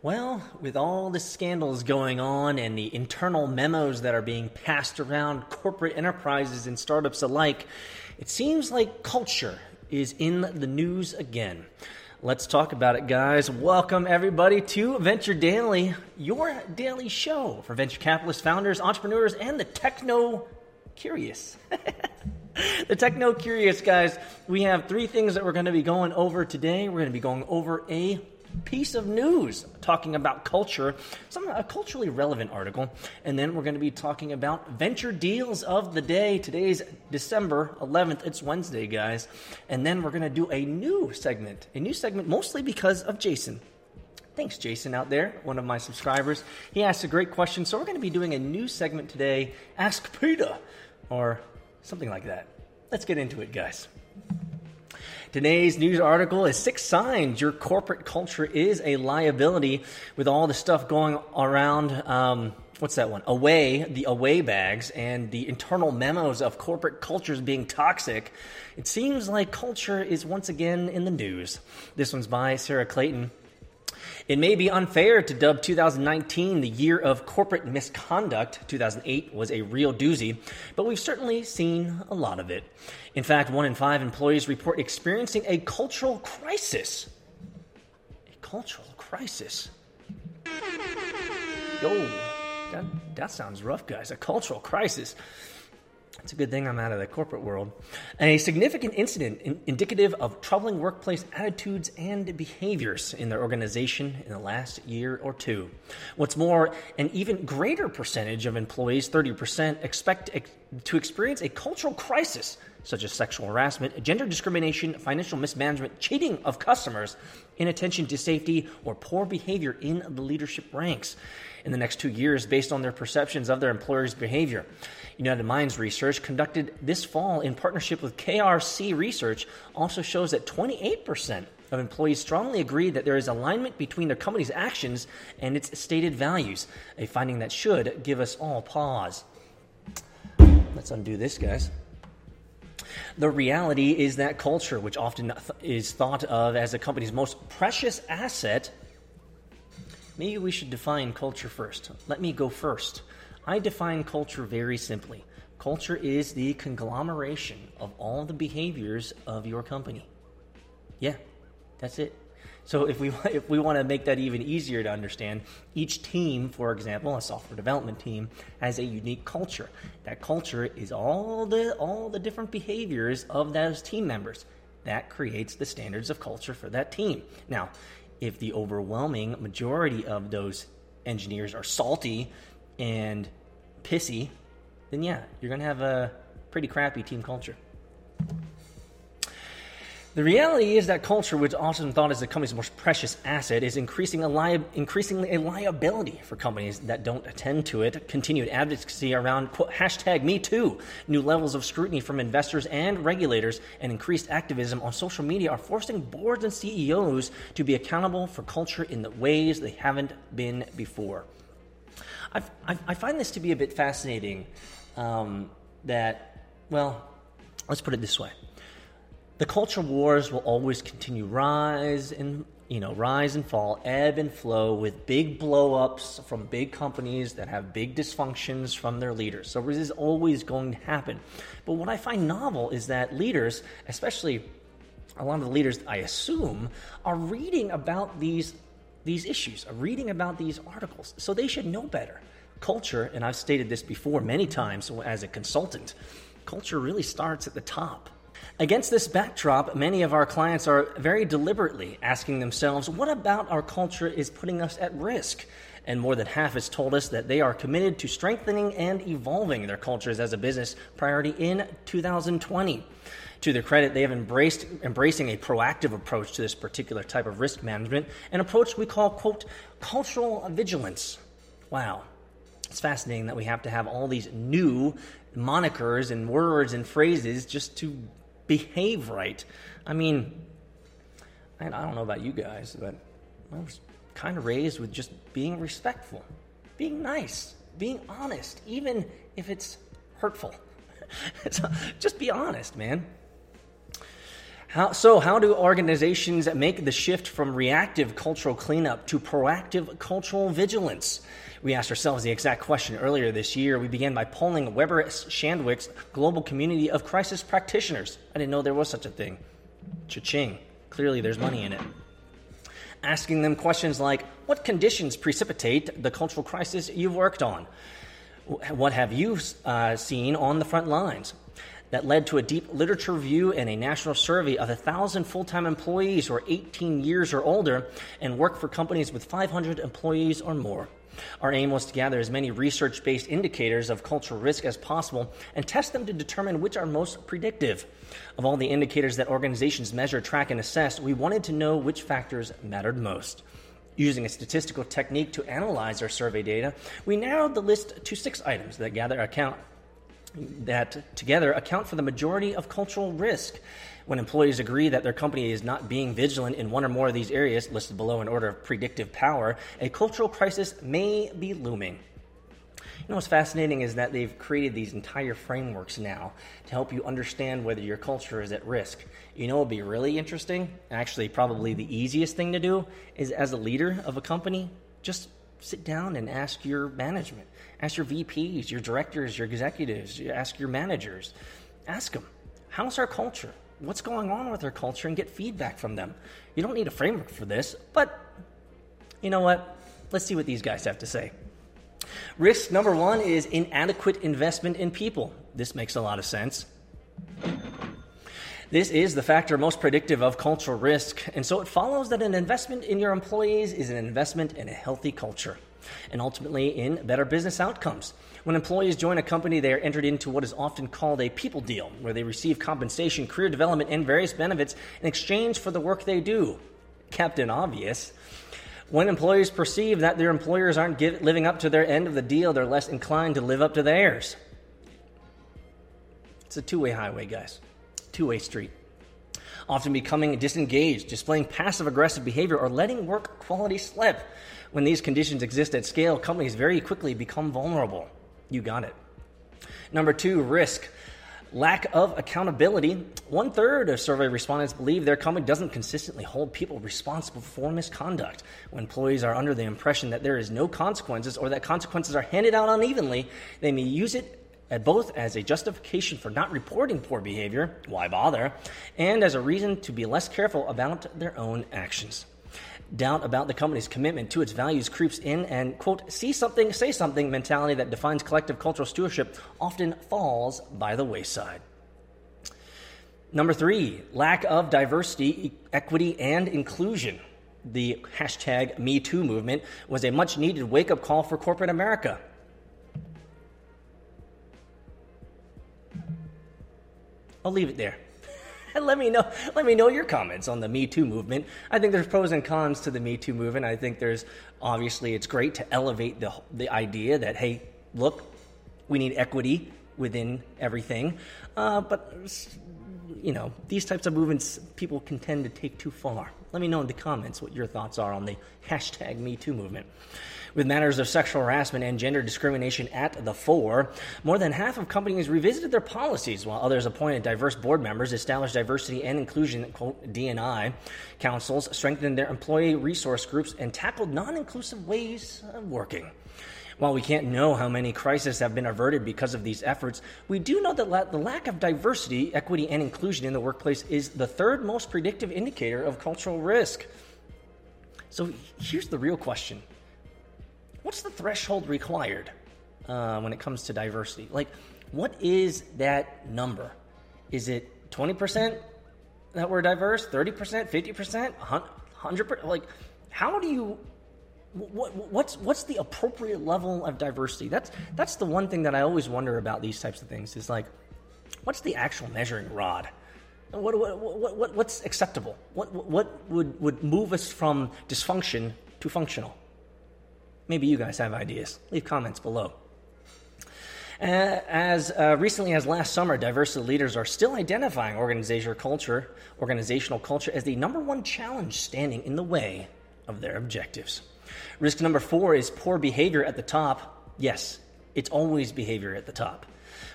Well, with all the scandals going on and the internal memos that are being passed around corporate enterprises and startups alike, it seems like culture is in the news again. Let's talk about it, guys. Welcome, everybody, to Venture Daily, your daily show for venture capitalists, founders, entrepreneurs, and the techno curious. the techno curious, guys. We have three things that we're going to be going over today. We're going to be going over a piece of news talking about culture, some a culturally relevant article, and then we're going to be talking about venture deals of the day. Today's December 11th. It's Wednesday, guys, and then we're going to do a new segment, a new segment mostly because of Jason. Thanks, Jason, out there, one of my subscribers. He asked a great question, so we're going to be doing a new segment today. Ask Peter, or something like that. Let's get into it, guys. Today's news article is Six Signs Your Corporate Culture is a Liability. With all the stuff going around, um, what's that one? Away, the away bags, and the internal memos of corporate cultures being toxic, it seems like culture is once again in the news. This one's by Sarah Clayton. It may be unfair to dub 2019 the year of corporate misconduct. 2008 was a real doozy, but we've certainly seen a lot of it. In fact, one in five employees report experiencing a cultural crisis. A cultural crisis. Yo, that, that sounds rough, guys. A cultural crisis. It's a good thing I'm out of the corporate world. And a significant incident in, indicative of troubling workplace attitudes and behaviors in their organization in the last year or two. What's more, an even greater percentage of employees, 30%, expect ex- to experience a cultural crisis such as sexual harassment, gender discrimination, financial mismanagement, cheating of customers, inattention to safety, or poor behavior in the leadership ranks in the next two years based on their perceptions of their employer's behavior. United Minds research conducted this fall in partnership with KRC Research also shows that 28% of employees strongly agree that there is alignment between their company's actions and its stated values, a finding that should give us all pause. Let's undo this, guys. The reality is that culture, which often is thought of as a company's most precious asset, maybe we should define culture first. Let me go first. I define culture very simply culture is the conglomeration of all the behaviors of your company. Yeah, that's it. So if we if we want to make that even easier to understand, each team, for example, a software development team, has a unique culture. That culture is all the all the different behaviors of those team members. That creates the standards of culture for that team. Now, if the overwhelming majority of those engineers are salty and pissy, then yeah, you're going to have a pretty crappy team culture. The reality is that culture, which often thought as the company's most precious asset, is increasing a li- increasingly a liability for companies that don't attend to it. Continued advocacy around quote, hashtag Me Too, new levels of scrutiny from investors and regulators, and increased activism on social media are forcing boards and CEOs to be accountable for culture in the ways they haven't been before. I've, I've, i find this to be a bit fascinating um, that, well, let's put it this way the culture wars will always continue rise and you know rise and fall ebb and flow with big blowups from big companies that have big dysfunctions from their leaders. So this is always going to happen. But what i find novel is that leaders especially a lot of the leaders i assume are reading about these these issues are reading about these articles. So they should know better. Culture and i've stated this before many times as a consultant culture really starts at the top Against this backdrop, many of our clients are very deliberately asking themselves, what about our culture is putting us at risk? and more than half has told us that they are committed to strengthening and evolving their cultures as a business priority in 2020. To their credit, they have embraced embracing a proactive approach to this particular type of risk management, an approach we call quote cultural vigilance. Wow. It's fascinating that we have to have all these new monikers and words and phrases just to behave right. I mean, I don't know about you guys, but I was kind of raised with just being respectful, being nice, being honest, even if it's hurtful. so just be honest, man. How, so, how do organizations make the shift from reactive cultural cleanup to proactive cultural vigilance? We asked ourselves the exact question earlier this year. We began by polling Weber Shandwick's global community of crisis practitioners. I didn't know there was such a thing. Cha-ching. Clearly, there's money in it. Asking them questions like What conditions precipitate the cultural crisis you've worked on? What have you uh, seen on the front lines? That led to a deep literature review and a national survey of 1,000 full time employees who are 18 years or older and work for companies with 500 employees or more. Our aim was to gather as many research based indicators of cultural risk as possible and test them to determine which are most predictive. Of all the indicators that organizations measure, track, and assess, we wanted to know which factors mattered most. Using a statistical technique to analyze our survey data, we narrowed the list to six items that gather account that together account for the majority of cultural risk. When employees agree that their company is not being vigilant in one or more of these areas listed below in order of predictive power, a cultural crisis may be looming. You know what's fascinating is that they've created these entire frameworks now to help you understand whether your culture is at risk. You know what would be really interesting? Actually, probably the easiest thing to do is as a leader of a company, just sit down and ask your management, ask your VPs, your directors, your executives, ask your managers. Ask them, how's our culture? What's going on with our culture? And get feedback from them. You don't need a framework for this, but you know what? Let's see what these guys have to say. Risk number one is inadequate investment in people. This makes a lot of sense. This is the factor most predictive of cultural risk, and so it follows that an investment in your employees is an investment in a healthy culture and ultimately in better business outcomes. When employees join a company, they are entered into what is often called a people deal, where they receive compensation, career development, and various benefits in exchange for the work they do. Captain Obvious. When employees perceive that their employers aren't give, living up to their end of the deal, they're less inclined to live up to theirs. It's a two way highway, guys two way street. Often becoming disengaged, displaying passive aggressive behavior, or letting work quality slip. When these conditions exist at scale, companies very quickly become vulnerable. You got it. Number two, risk. Lack of accountability. One third of survey respondents believe their company doesn't consistently hold people responsible for misconduct. When employees are under the impression that there is no consequences or that consequences are handed out unevenly, they may use it both as a justification for not reporting poor behavior, why bother, and as a reason to be less careful about their own actions. Doubt about the company's commitment to its values creeps in, and, quote, see something, say something mentality that defines collective cultural stewardship often falls by the wayside. Number three, lack of diversity, equity, and inclusion. The hashtag MeToo movement was a much needed wake up call for corporate America. I'll leave it there. and let me know let me know your comments on the Me Too movement. I think there's pros and cons to the Me Too movement. I think there's obviously it's great to elevate the the idea that hey, look, we need equity within everything. Uh, but you know, these types of movements people can tend to take too far. Let me know in the comments what your thoughts are on the hashtag Me Too movement. With matters of sexual harassment and gender discrimination at the fore, more than half of companies revisited their policies, while others appointed diverse board members, established diversity and inclusion quote, DNI councils, strengthened their employee resource groups, and tackled non-inclusive ways of working. While we can't know how many crises have been averted because of these efforts, we do know that la- the lack of diversity, equity, and inclusion in the workplace is the third most predictive indicator of cultural risk. So here's the real question what's the threshold required uh, when it comes to diversity? Like, what is that number? Is it 20% that we're diverse, 30%, 50%, 100%? Like, how do you what, what's what's the appropriate level of diversity? That's that's the one thing that I always wonder about these types of things. Is like, what's the actual measuring rod? What, what, what, what what's acceptable? What, what would, would move us from dysfunction to functional? Maybe you guys have ideas. Leave comments below. As uh, recently as last summer, diversity leaders are still identifying organizational culture, organizational culture as the number one challenge standing in the way of their objectives. Risk number four is poor behavior at the top. Yes, it's always behavior at the top.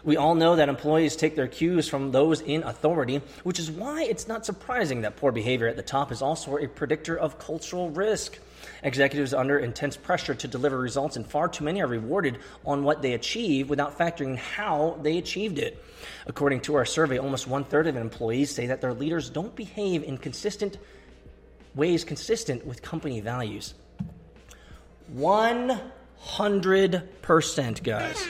We all know that employees take their cues from those in authority, which is why it's not surprising that poor behavior at the top is also a predictor of cultural risk. Executives under intense pressure to deliver results, and far too many are rewarded on what they achieve without factoring how they achieved it. According to our survey, almost one third of employees say that their leaders don't behave in consistent ways consistent with company values. 100%, guys.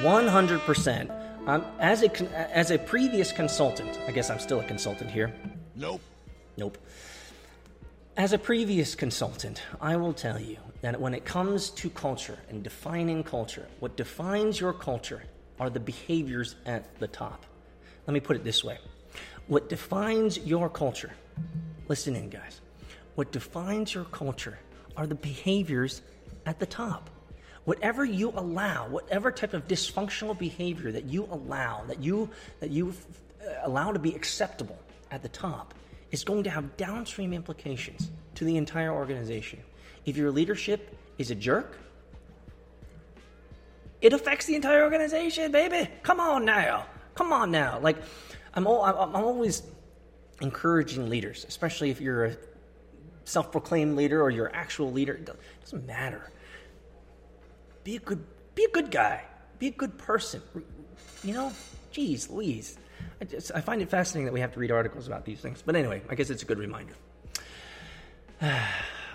100%. Um, as, a, as a previous consultant, I guess I'm still a consultant here. Nope. Nope. As a previous consultant, I will tell you that when it comes to culture and defining culture, what defines your culture are the behaviors at the top. Let me put it this way what defines your culture, listen in, guys, what defines your culture are the behaviors at the top. Whatever you allow, whatever type of dysfunctional behavior that you allow, that you, that you uh, allow to be acceptable at the top, is going to have downstream implications to the entire organization. If your leadership is a jerk, it affects the entire organization, baby. Come on now. Come on now. Like, I'm, all, I'm always encouraging leaders, especially if you're a self proclaimed leader or you're actual leader. It doesn't matter. Be a good, be a good guy. Be a good person. You know, geez, Louise. I, just, I find it fascinating that we have to read articles about these things. But anyway, I guess it's a good reminder.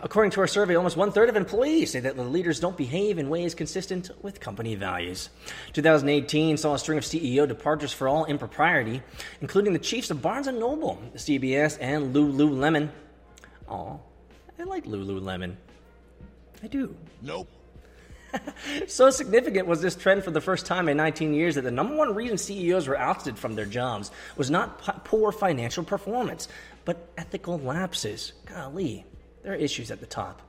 According to our survey, almost one third of employees say that the leaders don't behave in ways consistent with company values. 2018 saw a string of CEO departures for all impropriety, including the chiefs of Barnes and Noble, CBS, and Lululemon. Aw, I like Lululemon. I do. Nope. so significant was this trend for the first time in 19 years that the number one reason CEOs were ousted from their jobs was not poor financial performance, but ethical lapses. Golly, there are issues at the top.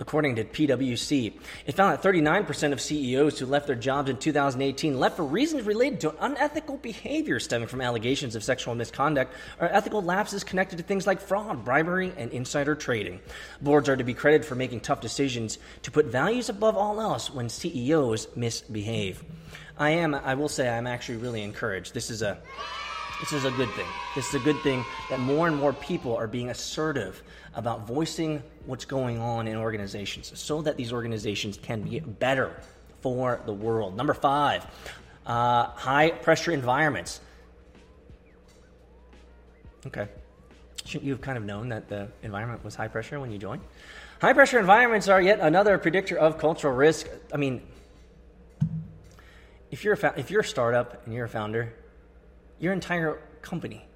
According to PwC, it found that 39% of CEOs who left their jobs in 2018 left for reasons related to unethical behavior stemming from allegations of sexual misconduct or ethical lapses connected to things like fraud, bribery, and insider trading. Boards are to be credited for making tough decisions to put values above all else when CEOs misbehave. I am, I will say, I'm actually really encouraged. This is a this is a good thing. This is a good thing that more and more people are being assertive about voicing what's going on in organizations so that these organizations can be better for the world. Number five, uh, high pressure environments. Okay. Shouldn't you have kind of known that the environment was high pressure when you joined? High pressure environments are yet another predictor of cultural risk. I mean, if you're a, fa- if you're a startup and you're a founder, your entire company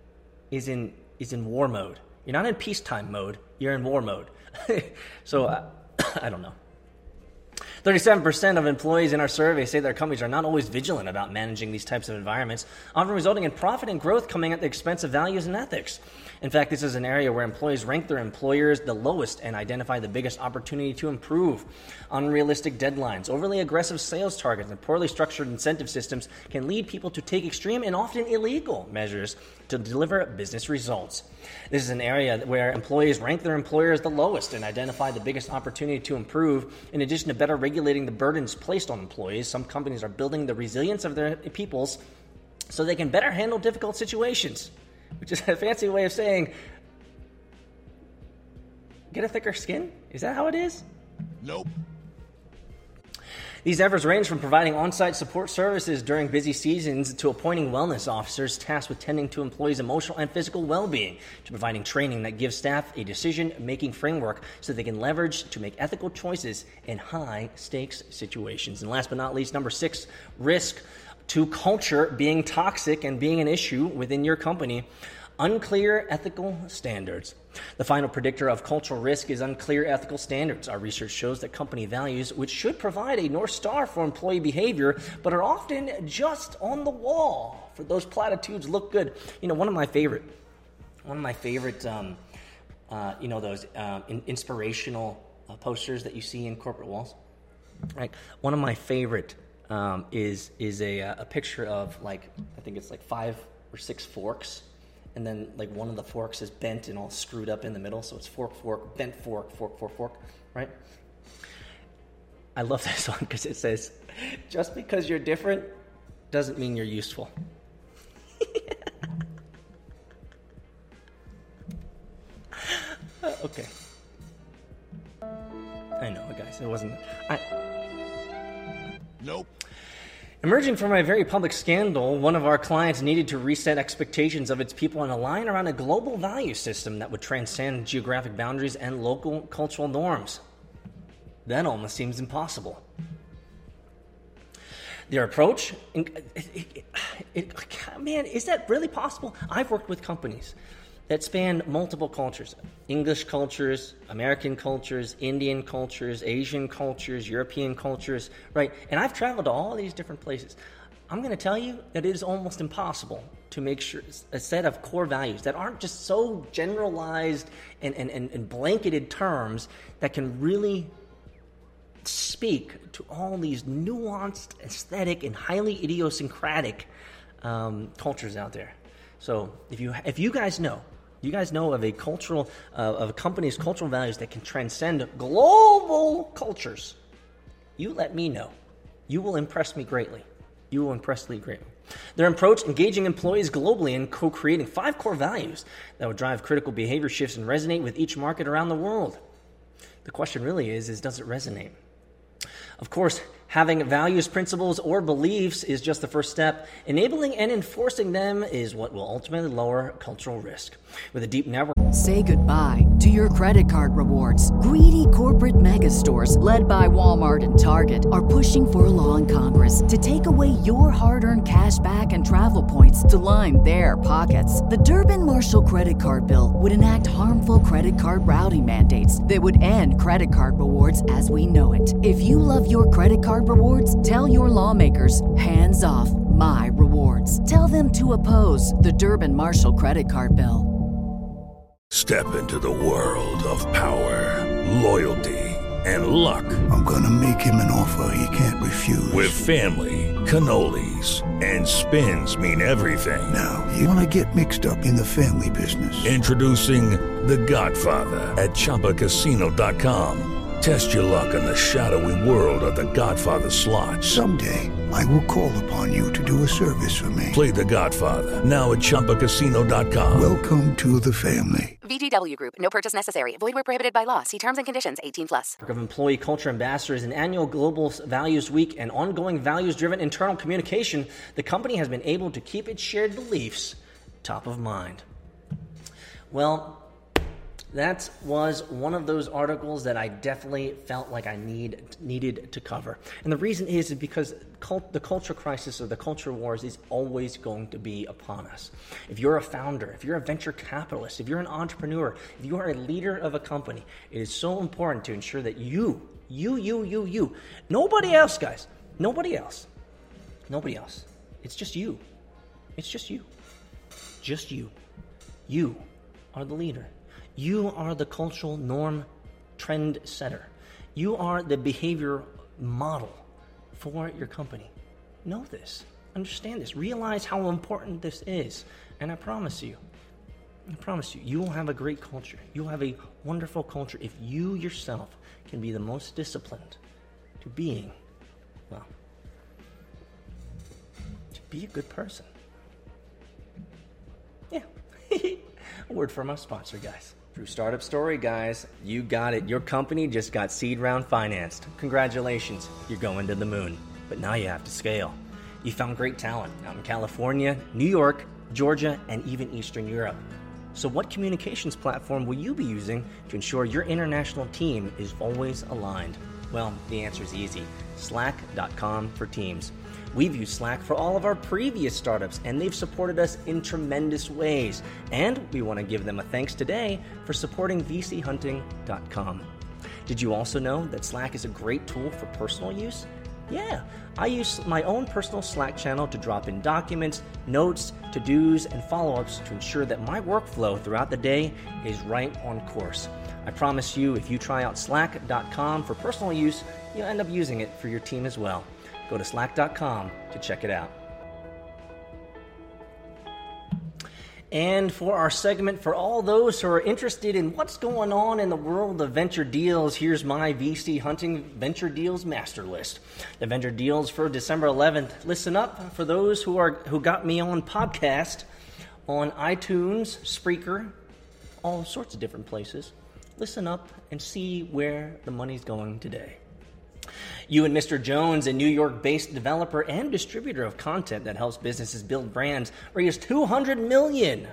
is in is in war mode. You're not in peacetime mode. You're in war mode. so uh, I don't know. 37% of employees in our survey say their companies are not always vigilant about managing these types of environments, often resulting in profit and growth coming at the expense of values and ethics. In fact, this is an area where employees rank their employers the lowest and identify the biggest opportunity to improve. Unrealistic deadlines, overly aggressive sales targets, and poorly structured incentive systems can lead people to take extreme and often illegal measures to deliver business results. This is an area where employees rank their employers the lowest and identify the biggest opportunity to improve. In addition to better regulating the burdens placed on employees, some companies are building the resilience of their peoples so they can better handle difficult situations which is a fancy way of saying get a thicker skin? Is that how it is? Nope. These efforts range from providing on site support services during busy seasons to appointing wellness officers tasked with tending to employees' emotional and physical well being, to providing training that gives staff a decision making framework so they can leverage to make ethical choices in high stakes situations. And last but not least, number six, risk to culture being toxic and being an issue within your company. Unclear ethical standards. The final predictor of cultural risk is unclear ethical standards. Our research shows that company values, which should provide a North Star for employee behavior, but are often just on the wall. For those platitudes look good. You know, one of my favorite, one of my favorite, um, uh, you know, those um, in- inspirational uh, posters that you see in corporate walls. Right. One of my favorite um, is is a, a picture of like I think it's like five or six forks and then like one of the forks is bent and all screwed up in the middle, so it's fork, fork, bent fork, fork, fork, fork, right? I love this one because it says, just because you're different doesn't mean you're useful. okay. I know, guys, it wasn't. I. Nope. Emerging from a very public scandal, one of our clients needed to reset expectations of its people and align around a global value system that would transcend geographic boundaries and local cultural norms. That almost seems impossible. Their approach, it, it, it, man, is that really possible? I've worked with companies that span multiple cultures English cultures, American cultures, Indian cultures, Asian cultures, European cultures, right? And I've traveled to all these different places. I'm going to tell you that it is almost impossible to make sure a set of core values that aren't just so generalized and, and, and, and blanketed terms that can really speak to all these nuanced, aesthetic, and highly idiosyncratic um, cultures out there. So if you if you guys know you guys know of a cultural uh, of a company's cultural values that can transcend global cultures, you let me know. You will impress me greatly. You will impress me greatly. Their approach engaging employees globally and co creating five core values that would drive critical behavior shifts and resonate with each market around the world. The question really is, is does it resonate? Of course, having values, principles, or beliefs is just the first step. Enabling and enforcing them is what will ultimately lower cultural risk. With a deep network, Say goodbye to your credit card rewards. Greedy corporate mega stores, led by Walmart and Target, are pushing for a law in Congress to take away your hard earned cash back and travel points to line their pockets. The Durbin Marshall credit card bill would enact harmful credit card routing mandates that would end credit card rewards as we know it. If you love your credit card rewards, tell your lawmakers hands off my rewards. Tell them to oppose the Durbin Marshall credit card bill. Step into the world of power, loyalty, and luck. I'm gonna make him an offer he can't refuse. With family, cannolis, and spins mean everything. now, you wanna get mixed up in the family business. Introducing The Godfather at ChumbaCasino.com. Test your luck in the shadowy world of The Godfather slot. Someday, I will call upon you to do a service for me. Play The Godfather now at ChumbaCasino.com. Welcome to the family. VGW Group. No purchase necessary. Void where prohibited by law. See terms and conditions. 18 plus. of Employee Culture Ambassadors, an annual Global Values Week, and ongoing values driven internal communication, the company has been able to keep its shared beliefs top of mind. Well, that was one of those articles that I definitely felt like I need needed to cover, and the reason is, because cult, the culture crisis or the culture wars is always going to be upon us. If you're a founder, if you're a venture capitalist, if you're an entrepreneur, if you are a leader of a company, it is so important to ensure that you, you, you, you, you, nobody else, guys, nobody else, nobody else. It's just you. It's just you. Just you. You are the leader. You are the cultural norm trend setter. You are the behavior model for your company. Know this. Understand this. Realize how important this is. And I promise you, I promise you, you will have a great culture. You'll have a wonderful culture if you yourself can be the most disciplined to being, well, to be a good person. Yeah. word from our sponsor, guys. Through Startup Story, guys, you got it. Your company just got seed round financed. Congratulations, you're going to the moon. But now you have to scale. You found great talent out in California, New York, Georgia, and even Eastern Europe. So, what communications platform will you be using to ensure your international team is always aligned? Well, the answer is easy slack.com for teams. We've used Slack for all of our previous startups, and they've supported us in tremendous ways. And we want to give them a thanks today for supporting VCHunting.com. Did you also know that Slack is a great tool for personal use? Yeah, I use my own personal Slack channel to drop in documents, notes, to dos, and follow ups to ensure that my workflow throughout the day is right on course. I promise you, if you try out slack.com for personal use, you'll end up using it for your team as well. Go to slack.com to check it out. And for our segment, for all those who are interested in what's going on in the world of venture deals, here's my VC Hunting Venture Deals Master List. The venture deals for December 11th. Listen up for those who are who got me on podcast on iTunes, Spreaker, all sorts of different places. Listen up and see where the money's going today. You and Mr. Jones, a New York based developer and distributor of content that helps businesses build brands, raised 200 million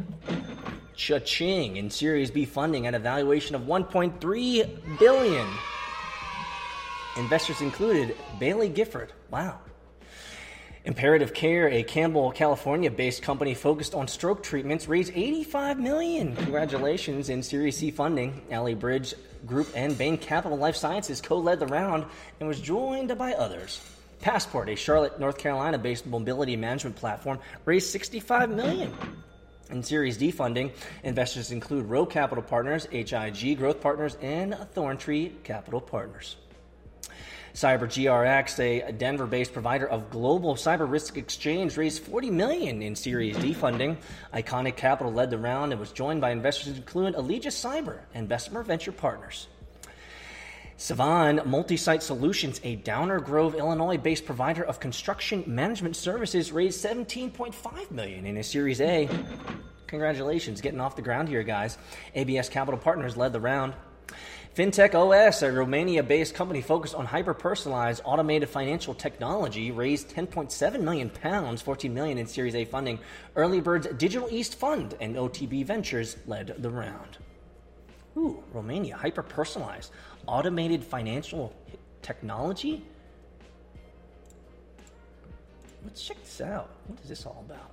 cha-ching in Series B funding at a valuation of 1.3 billion. Investors included Baillie Gifford. Wow. Imperative Care, a Campbell, California-based company focused on stroke treatments, raised 85 million. Congratulations in Series C funding. Ally Bridge Group and Bain Capital Life Sciences co-led the round and was joined by others. Passport, a Charlotte, North Carolina-based mobility management platform, raised 65 million. In Series D funding, investors include Rho Capital Partners, HIG Growth Partners, and Thorntree Capital Partners. CyberGRX, a Denver-based provider of global cyber risk exchange, raised 40 million in Series D funding. ICONIQ Capital led the round and was joined by investors including Allegis Cyber and Bessemer Venture Partners. Sevan Multi-Site Solutions, a Downer Grove, Illinois-based provider of construction management services, raised 17.5 million in a Series A. Congratulations, getting off the ground here, guys. ABS Capital Partners led the round. FinTech OS, a Romania based company focused on hyper personalized automated financial technology, raised 10.7 million pounds, 14 million in Series A funding. Early Birds Digital East Fund and OTB Ventures led the round. Ooh, Romania, hyper personalized automated financial technology? Let's check this out. What is this all about?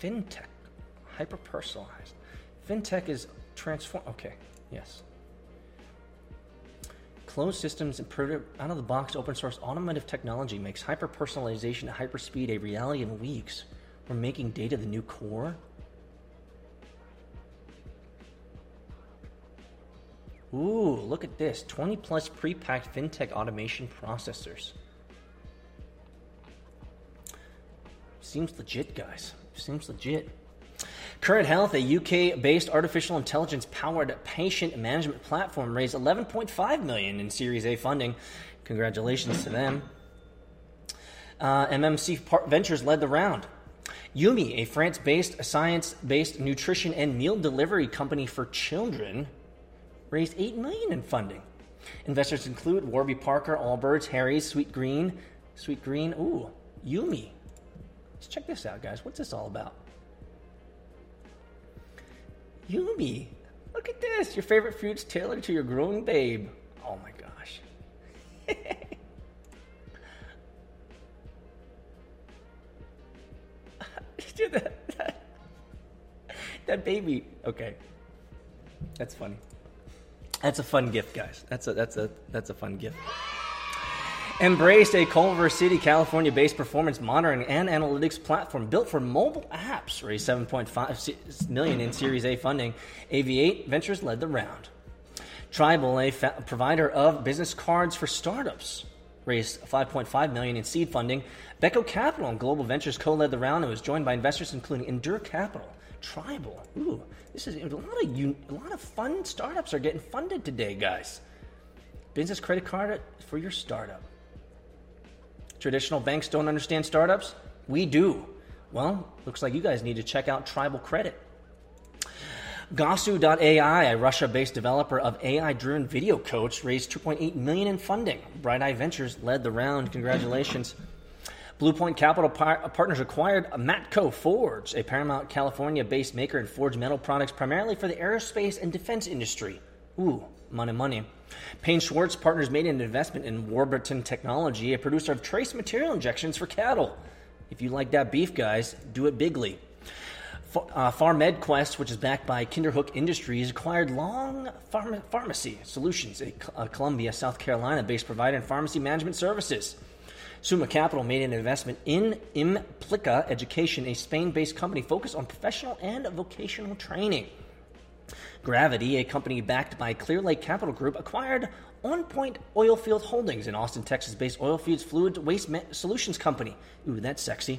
FinTech, hyper personalized. FinTech is transform. Okay, yes. Closed systems and out of the box open source automotive technology makes hyper personalization at hyper speed a reality in weeks. We're making data the new core. Ooh, look at this 20 plus pre packed fintech automation processors. Seems legit, guys. Seems legit. Current Health, a UK based artificial intelligence powered patient management platform, raised 11.5 million in Series A funding. Congratulations to them. Uh, MMC Ventures led the round. Yumi, a France based science based nutrition and meal delivery company for children, raised 8 million in funding. Investors include Warby Parker, Allbirds, Harry's, Sweet Green, Sweet Green, ooh, Yumi. Let's check this out, guys. What's this all about? Yumi, look at this. Your favorite fruits tailored to your grown babe. Oh my gosh. Dude, that, that, that baby. Okay. That's funny. That's a fun gift, guys. That's a that's a that's a fun gift. Embraced a Culver City, California based performance monitoring and analytics platform built for mobile apps, raised 7.5 million in Series A funding. AV8 Ventures led the round. Tribal, a fa- provider of business cards for startups, raised 5.5 million in seed funding. BECO Capital and Global Ventures co-led the round and was joined by investors including Endure Capital, Tribal. Ooh, this is a lot of a lot of fun startups are getting funded today, guys. Business credit card for your startup. Traditional banks don't understand startups? We do. Well, looks like you guys need to check out Tribal Credit. Gosu.ai, a Russia-based developer of AI-driven video coach, raised 2.8 million in funding. Bright Eye Ventures led the round. Congratulations. Bluepoint Capital par- uh, Partners acquired Mattco Forge, a Paramount, California-based maker of forged metal products primarily for the aerospace and defense industry. Ooh, money, money. Paine Schwartz Partners made an investment in Warburton Technology, a producer of trace material injections for cattle. If you like that beef, guys, do it bigly. Uh, which is backed by Kinderhook Industries, acquired Long Pharma- Pharmacy Solutions, a, a Columbia, South Carolina based provider in pharmacy management services. Suma Capital made an investment in Implica Education, a Spain based company focused on professional and vocational training. Gravity, a company backed by Clear Lake Capital Group, acquired On Point Oilfield Holdings, an Austin, Texas based oilfields fluid waste solutions company. Ooh, that's sexy.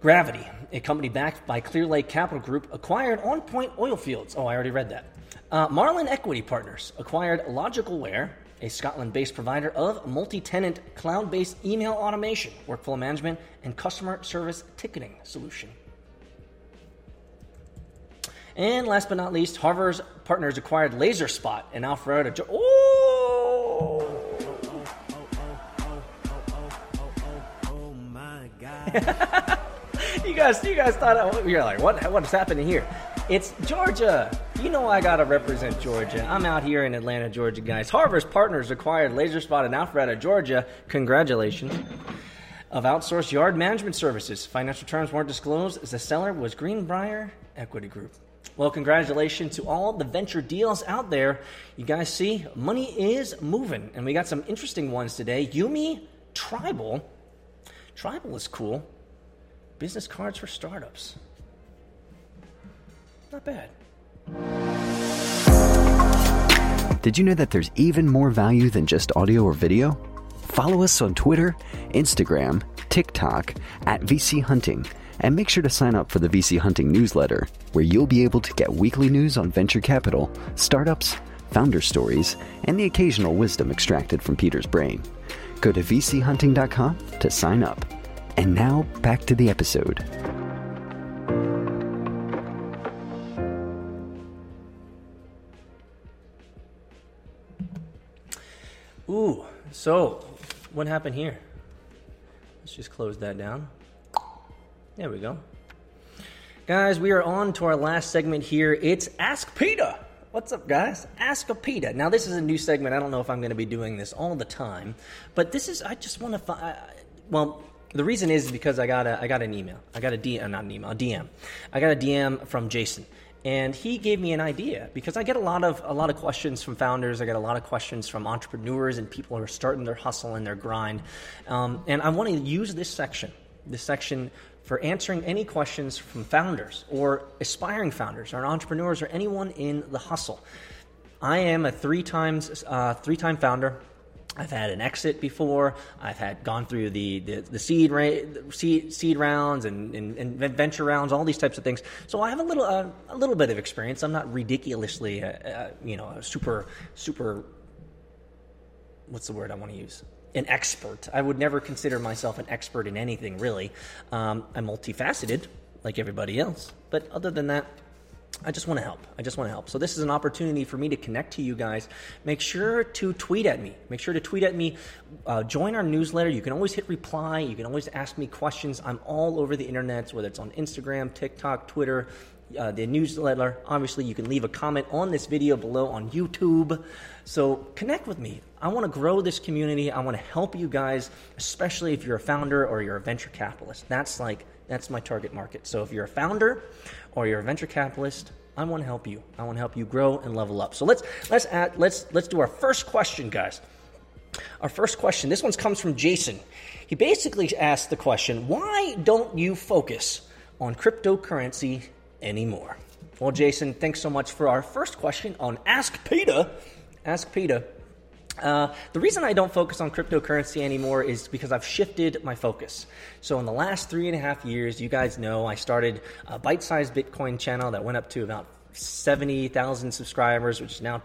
Gravity, a company backed by Clear Lake Capital Group, acquired On Point Oilfields. Oh, I already read that. Uh, Marlin Equity Partners acquired Logicalware, a Scotland based provider of multi tenant cloud based email automation, workflow management, and customer service ticketing solution. And last but not least, Harvard's partners acquired LaserSpot and Alpharetta. Oh! Oh my God. you guys, you guys thought oh, you're like, what? What is happening here? It's Georgia. You know I gotta represent Georgia. I'm out here in Atlanta, Georgia, guys. Harvard's partners acquired LaserSpot and Alpharetta, Georgia. Congratulations. Of outsourced yard management services. Financial terms weren't disclosed as the seller was Greenbrier Equity Group. Well, congratulations to all the venture deals out there. You guys see, money is moving, and we got some interesting ones today. Yumi Tribal. Tribal is cool. Business cards for startups. Not bad. Did you know that there's even more value than just audio or video? Follow us on Twitter, Instagram, TikTok at VC Hunting, and make sure to sign up for the VC Hunting newsletter, where you'll be able to get weekly news on venture capital, startups, founder stories, and the occasional wisdom extracted from Peter's brain. Go to vchunting.com to sign up. And now back to the episode. Ooh, so what happened here? Let's just close that down. There we go. Guys, we are on to our last segment here. It's Ask Peter. What's up, guys? Ask a Peter. Now, this is a new segment. I don't know if I'm going to be doing this all the time, but this is, I just want to find, well, the reason is because I got a I got an email. I got a DM, uh, not an email, a DM. I got a DM from Jason, and he gave me an idea because I get a lot of a lot of questions from founders. I get a lot of questions from entrepreneurs and people who are starting their hustle and their grind. Um, and I want to use this section, this section for answering any questions from founders or aspiring founders or entrepreneurs or anyone in the hustle. I am a three times uh, three time founder. I've had an exit before. I've had gone through the the, the seed, ra- seed seed rounds and, and, and, venture rounds, all these types of things. So I have a little uh, a little bit of experience. I'm not ridiculously, uh, uh, you know, super super. What's the word I want to use? An expert. I would never consider myself an expert in anything really. Um, I'm multifaceted, like everybody else. But other than that, I just want to help. I just want to help. So, this is an opportunity for me to connect to you guys. Make sure to tweet at me. Make sure to tweet at me. Uh, join our newsletter. You can always hit reply. You can always ask me questions. I'm all over the internet, whether it's on Instagram, TikTok, Twitter, uh, the newsletter. Obviously, you can leave a comment on this video below on YouTube. So, connect with me. I want to grow this community. I want to help you guys, especially if you're a founder or you're a venture capitalist. That's like, that's my target market. So, if you're a founder, or you're a venture capitalist, I want to help you. I want to help you grow and level up. So let's let's add, let's let's do our first question, guys. Our first question. This one comes from Jason. He basically asked the question, "Why don't you focus on cryptocurrency anymore?" Well, Jason, thanks so much for our first question on Ask Peter. Ask Peter. Uh, the reason I don't focus on cryptocurrency anymore is because I've shifted my focus. So, in the last three and a half years, you guys know I started a bite sized Bitcoin channel that went up to about 70,000 subscribers, which is now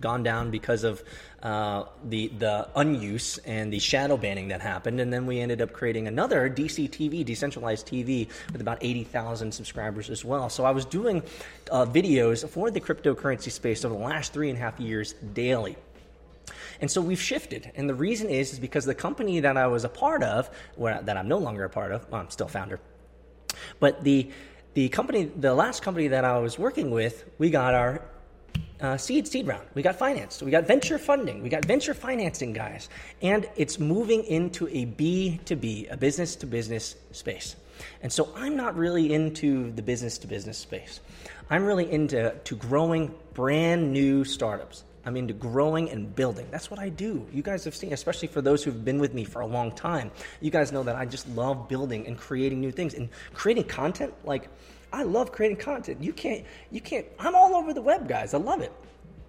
gone down because of uh, the the unuse and the shadow banning that happened, and then we ended up creating another DCTV, decentralized TV, with about eighty thousand subscribers as well. So I was doing uh, videos for the cryptocurrency space over the last three and a half years daily. And so we've shifted. And the reason is, is because the company that I was a part of, where, that I'm no longer a part of, well, I'm still founder, but the, the company, the last company that I was working with, we got our uh, seed seed round. We got financed. We got venture funding. We got venture financing guys, and it's moving into a B to B, a business to business space. And so I'm not really into the business to business space. I'm really into to growing brand new startups. I'm into growing and building. That's what I do. You guys have seen, especially for those who've been with me for a long time. You guys know that I just love building and creating new things and creating content. Like I love creating content. You can't, you can't. I'm all over the web, guys. I love it.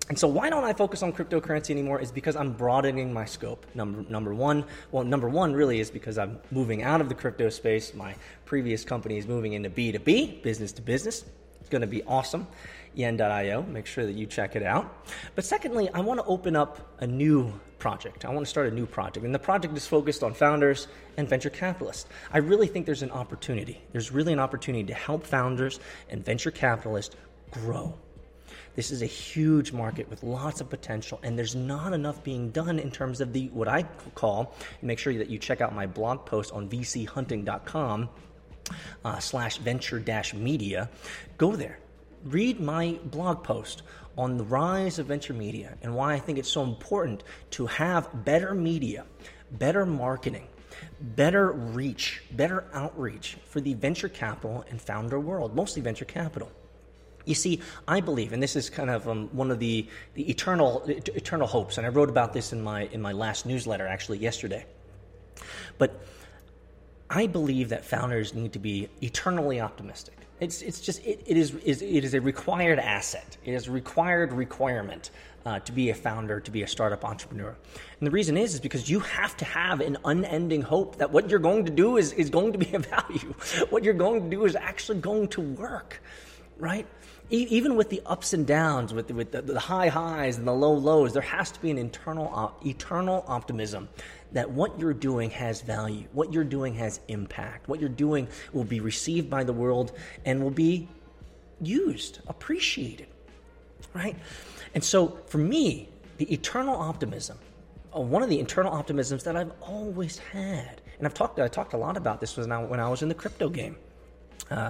And so why don't I focus on cryptocurrency anymore is because I'm broadening my scope. Number number 1, well number 1 really is because I'm moving out of the crypto space. My previous company is moving into B2B, business to business. It's going to be awesome. Yen.io, make sure that you check it out. But secondly, I want to open up a new project. I want to start a new project. And the project is focused on founders and venture capitalists. I really think there's an opportunity. There's really an opportunity to help founders and venture capitalists grow. This is a huge market with lots of potential, and there's not enough being done in terms of the what I call. Make sure that you check out my blog post on vchunting.com uh, slash venture dash media. Go there, read my blog post on the rise of venture media and why I think it's so important to have better media, better marketing, better reach, better outreach for the venture capital and founder world, mostly venture capital. You see, I believe, and this is kind of um, one of the, the eternal, eternal hopes, and I wrote about this in my, in my last newsletter actually yesterday. But I believe that founders need to be eternally optimistic. It's, it's just, it, it, is, is, it is a required asset, it is a required requirement uh, to be a founder, to be a startup entrepreneur. And the reason is, is because you have to have an unending hope that what you're going to do is, is going to be of value. What you're going to do is actually going to work, right? even with the ups and downs, with, with the, the, high highs and the low lows, there has to be an internal, uh, eternal optimism that what you're doing has value, what you're doing has impact, what you're doing will be received by the world and will be used, appreciated, right? And so for me, the eternal optimism, uh, one of the internal optimisms that I've always had, and I've talked, I talked a lot about this when I, when I was in the crypto game. Uh,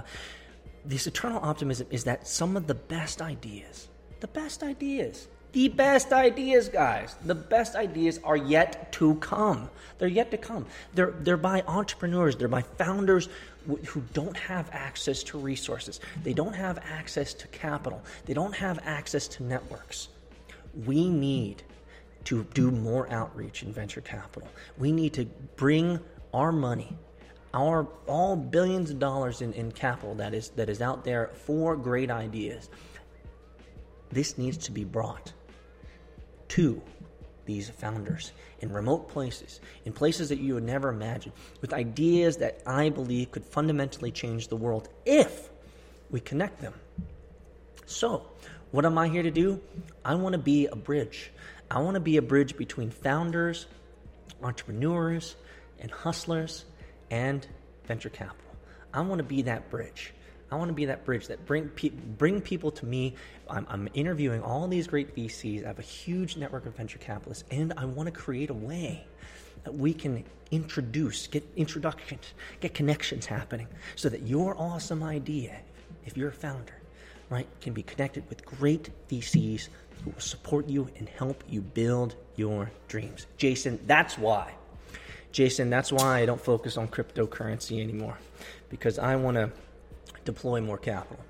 this eternal optimism is that some of the best ideas, the best ideas, the best ideas, guys, the best ideas are yet to come. They're yet to come. They're, they're by entrepreneurs, they're by founders who don't have access to resources, they don't have access to capital, they don't have access to networks. We need to do more outreach in venture capital. We need to bring our money our all billions of dollars in, in capital that is that is out there for great ideas this needs to be brought to these founders in remote places in places that you would never imagine with ideas that i believe could fundamentally change the world if we connect them so what am i here to do i want to be a bridge i want to be a bridge between founders entrepreneurs and hustlers and venture capital. I want to be that bridge. I want to be that bridge that bring pe- bring people to me. I'm, I'm, interviewing all these great VCs. I have a huge network of venture capitalists, and I want to create a way that we can introduce, get introductions, get connections happening, so that your awesome idea, if you're a founder, right, can be connected with great VCs who will support you and help you build your dreams. Jason, that's why Jason, that's why I don't focus on cryptocurrency anymore because I want to deploy more capital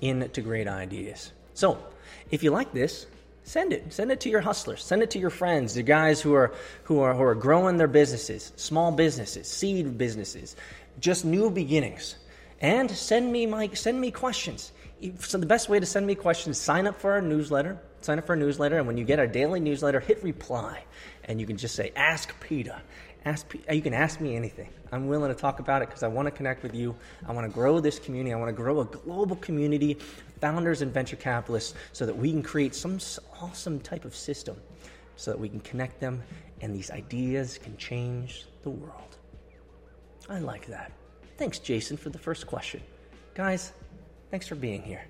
into great ideas. So, if you like this, send it. Send it to your hustlers. Send it to your friends, the guys who are who are who are growing their businesses, small businesses, seed businesses, just new beginnings. And send me my send me questions. So the best way to send me questions, sign up for our newsletter. Sign up for our newsletter, and when you get our daily newsletter, hit reply, and you can just say "Ask Peter," Ask, you can ask me anything. I'm willing to talk about it because I want to connect with you. I want to grow this community. I want to grow a global community, founders and venture capitalists, so that we can create some awesome type of system so that we can connect them and these ideas can change the world. I like that. Thanks, Jason, for the first question. Guys, thanks for being here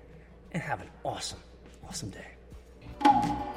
and have an awesome, awesome day.